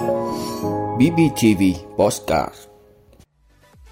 BBTV Postcard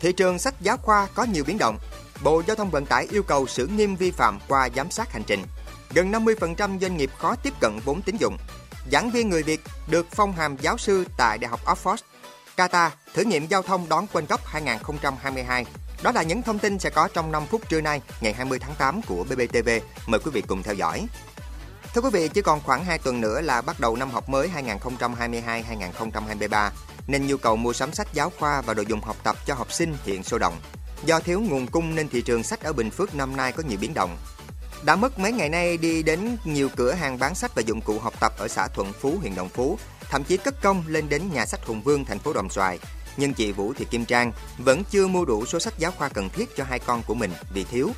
Thị trường sách giáo khoa có nhiều biến động. Bộ Giao thông Vận tải yêu cầu xử nghiêm vi phạm qua giám sát hành trình. Gần 50% doanh nghiệp khó tiếp cận vốn tín dụng. Giảng viên người Việt được phong hàm giáo sư tại Đại học Oxford. Qatar thử nghiệm giao thông đón World Cup 2022. Đó là những thông tin sẽ có trong 5 phút trưa nay, ngày 20 tháng 8 của BBTV. Mời quý vị cùng theo dõi. Thưa quý vị, chỉ còn khoảng 2 tuần nữa là bắt đầu năm học mới 2022-2023, nên nhu cầu mua sắm sách giáo khoa và đồ dùng học tập cho học sinh hiện sôi động. Do thiếu nguồn cung nên thị trường sách ở Bình Phước năm nay có nhiều biến động. Đã mất mấy ngày nay đi đến nhiều cửa hàng bán sách và dụng cụ học tập ở xã Thuận Phú, huyện Đồng Phú, thậm chí cất công lên đến nhà sách Hùng Vương, thành phố Đồng Xoài. Nhưng chị Vũ Thị Kim Trang vẫn chưa mua đủ số sách giáo khoa cần thiết cho hai con của mình vì thiếu.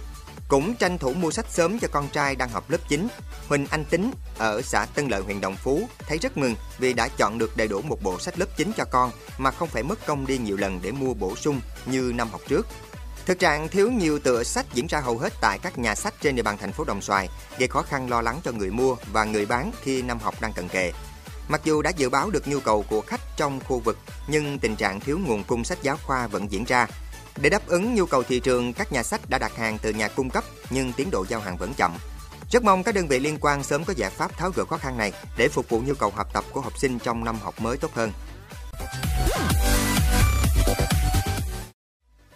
Cũng tranh thủ mua sách sớm cho con trai đang học lớp 9. Huỳnh Anh Tính ở xã Tân Lợi huyện Đồng Phú thấy rất mừng vì đã chọn được đầy đủ một bộ sách lớp 9 cho con mà không phải mất công đi nhiều lần để mua bổ sung như năm học trước. Thực trạng thiếu nhiều tựa sách diễn ra hầu hết tại các nhà sách trên địa bàn thành phố Đồng Xoài, gây khó khăn lo lắng cho người mua và người bán khi năm học đang cận kề. Mặc dù đã dự báo được nhu cầu của khách trong khu vực, nhưng tình trạng thiếu nguồn cung sách giáo khoa vẫn diễn ra. Để đáp ứng nhu cầu thị trường, các nhà sách đã đặt hàng từ nhà cung cấp nhưng tiến độ giao hàng vẫn chậm. Rất mong các đơn vị liên quan sớm có giải pháp tháo gỡ khó khăn này để phục vụ nhu cầu học tập của học sinh trong năm học mới tốt hơn.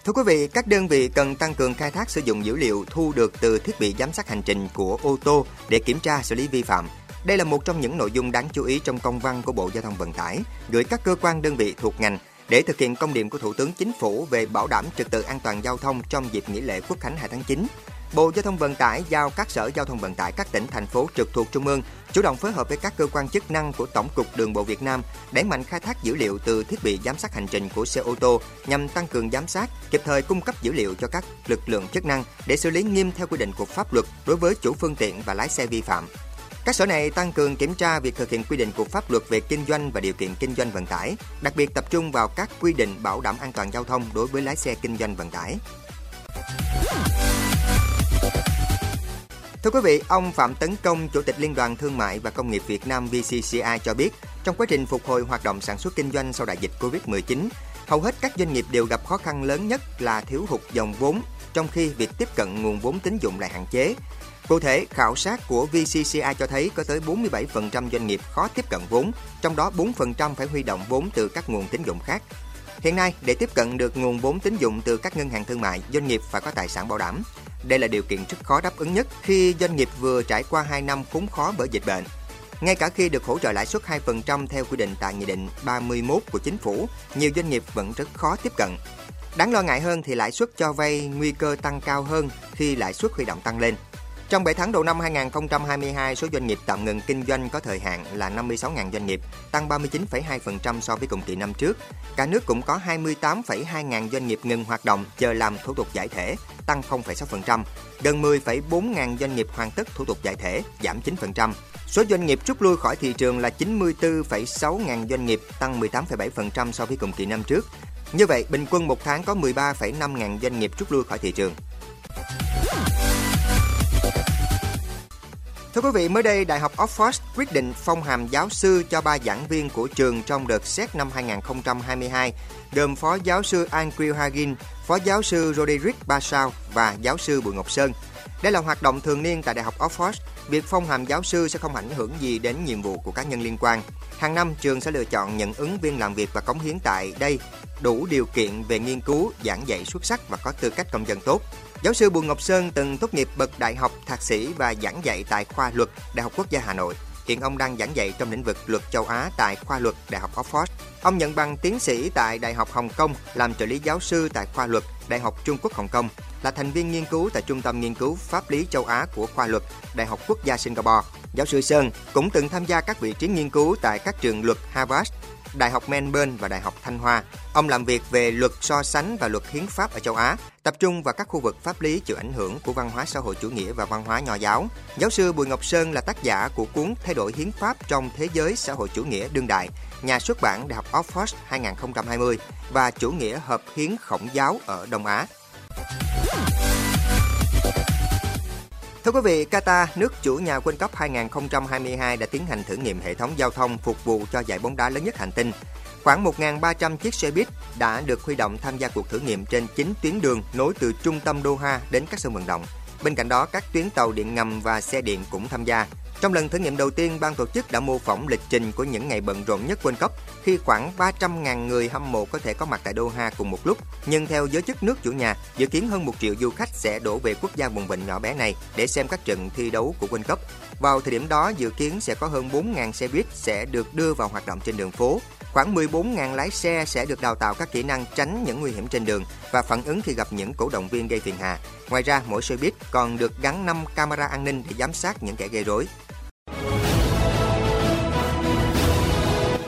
Thưa quý vị, các đơn vị cần tăng cường khai thác sử dụng dữ liệu thu được từ thiết bị giám sát hành trình của ô tô để kiểm tra xử lý vi phạm. Đây là một trong những nội dung đáng chú ý trong công văn của Bộ Giao thông Vận tải gửi các cơ quan đơn vị thuộc ngành để thực hiện công điện của Thủ tướng Chính phủ về bảo đảm trật tự an toàn giao thông trong dịp nghỉ lễ Quốc khánh 2 tháng 9. Bộ Giao thông Vận tải giao các sở giao thông vận tải các tỉnh thành phố trực thuộc trung ương chủ động phối hợp với các cơ quan chức năng của Tổng cục Đường bộ Việt Nam đẩy mạnh khai thác dữ liệu từ thiết bị giám sát hành trình của xe ô tô nhằm tăng cường giám sát, kịp thời cung cấp dữ liệu cho các lực lượng chức năng để xử lý nghiêm theo quy định của pháp luật đối với chủ phương tiện và lái xe vi phạm. Các sở này tăng cường kiểm tra việc thực hiện quy định của pháp luật về kinh doanh và điều kiện kinh doanh vận tải, đặc biệt tập trung vào các quy định bảo đảm an toàn giao thông đối với lái xe kinh doanh vận tải. Thưa quý vị, ông Phạm Tấn Công, Chủ tịch Liên đoàn Thương mại và Công nghiệp Việt Nam VCCI cho biết, trong quá trình phục hồi hoạt động sản xuất kinh doanh sau đại dịch Covid-19, hầu hết các doanh nghiệp đều gặp khó khăn lớn nhất là thiếu hụt dòng vốn, trong khi việc tiếp cận nguồn vốn tín dụng lại hạn chế. Cụ thể, khảo sát của VCCI cho thấy có tới 47% doanh nghiệp khó tiếp cận vốn, trong đó 4% phải huy động vốn từ các nguồn tín dụng khác. Hiện nay, để tiếp cận được nguồn vốn tín dụng từ các ngân hàng thương mại, doanh nghiệp phải có tài sản bảo đảm. Đây là điều kiện rất khó đáp ứng nhất khi doanh nghiệp vừa trải qua 2 năm khốn khó bởi dịch bệnh. Ngay cả khi được hỗ trợ lãi suất 2% theo quy định tại Nghị định 31 của Chính phủ, nhiều doanh nghiệp vẫn rất khó tiếp cận. Đáng lo ngại hơn thì lãi suất cho vay nguy cơ tăng cao hơn khi lãi suất huy động tăng lên. Trong 7 tháng đầu năm 2022, số doanh nghiệp tạm ngừng kinh doanh có thời hạn là 56.000 doanh nghiệp, tăng 39,2% so với cùng kỳ năm trước. Cả nước cũng có 28,2 ngàn doanh nghiệp ngừng hoạt động chờ làm thủ tục giải thể, tăng 0,6%. Gần 10,4 ngàn doanh nghiệp hoàn tất thủ tục giải thể, giảm 9%. Số doanh nghiệp rút lui khỏi thị trường là 94,6 ngàn doanh nghiệp, tăng 18,7% so với cùng kỳ năm trước. Như vậy, bình quân một tháng có 13,5 ngàn doanh nghiệp rút lui khỏi thị trường. Thưa quý vị, mới đây Đại học Oxford quyết định phong hàm giáo sư cho ba giảng viên của trường trong đợt xét năm 2022, gồm Phó giáo sư Andrew Hagin, Phó giáo sư Roderick Basau và giáo sư Bùi Ngọc Sơn. Đây là hoạt động thường niên tại Đại học Oxford. Việc phong hàm giáo sư sẽ không ảnh hưởng gì đến nhiệm vụ của cá nhân liên quan. Hàng năm, trường sẽ lựa chọn những ứng viên làm việc và cống hiến tại đây đủ điều kiện về nghiên cứu, giảng dạy xuất sắc và có tư cách công dân tốt. Giáo sư Bùi Ngọc Sơn từng tốt nghiệp bậc đại học, thạc sĩ và giảng dạy tại khoa luật Đại học Quốc gia Hà Nội. Hiện ông đang giảng dạy trong lĩnh vực luật châu Á tại khoa luật Đại học Oxford. Ông nhận bằng tiến sĩ tại Đại học Hồng Kông, làm trợ lý giáo sư tại khoa luật Đại học Trung Quốc Hồng Kông, là thành viên nghiên cứu tại Trung tâm Nghiên cứu Pháp lý châu Á của khoa luật Đại học Quốc gia Singapore. Giáo sư Sơn cũng từng tham gia các vị trí nghiên cứu tại các trường luật Harvard, Đại học Melbourne và Đại học Thanh Hoa. Ông làm việc về luật so sánh và luật hiến pháp ở châu Á, tập trung vào các khu vực pháp lý chịu ảnh hưởng của văn hóa xã hội chủ nghĩa và văn hóa nho giáo. Giáo sư Bùi Ngọc Sơn là tác giả của cuốn Thay đổi hiến pháp trong thế giới xã hội chủ nghĩa đương đại, nhà xuất bản Đại học Oxford 2020 và chủ nghĩa hợp hiến khổng giáo ở Đông Á. Thưa quý vị, Qatar, nước chủ nhà World Cup 2022 đã tiến hành thử nghiệm hệ thống giao thông phục vụ cho giải bóng đá lớn nhất hành tinh. Khoảng 1.300 chiếc xe buýt đã được huy động tham gia cuộc thử nghiệm trên 9 tuyến đường nối từ trung tâm Doha đến các sân vận động. Bên cạnh đó, các tuyến tàu điện ngầm và xe điện cũng tham gia. Trong lần thử nghiệm đầu tiên, ban tổ chức đã mô phỏng lịch trình của những ngày bận rộn nhất World Cup khi khoảng 300.000 người hâm mộ có thể có mặt tại Doha cùng một lúc. Nhưng theo giới chức nước chủ nhà, dự kiến hơn 1 triệu du khách sẽ đổ về quốc gia vùng vịnh nhỏ bé này để xem các trận thi đấu của World Cup. Vào thời điểm đó, dự kiến sẽ có hơn 4.000 xe buýt sẽ được đưa vào hoạt động trên đường phố. Khoảng 14.000 lái xe sẽ được đào tạo các kỹ năng tránh những nguy hiểm trên đường và phản ứng khi gặp những cổ động viên gây phiền hà. Ngoài ra, mỗi xe buýt còn được gắn 5 camera an ninh để giám sát những kẻ gây rối.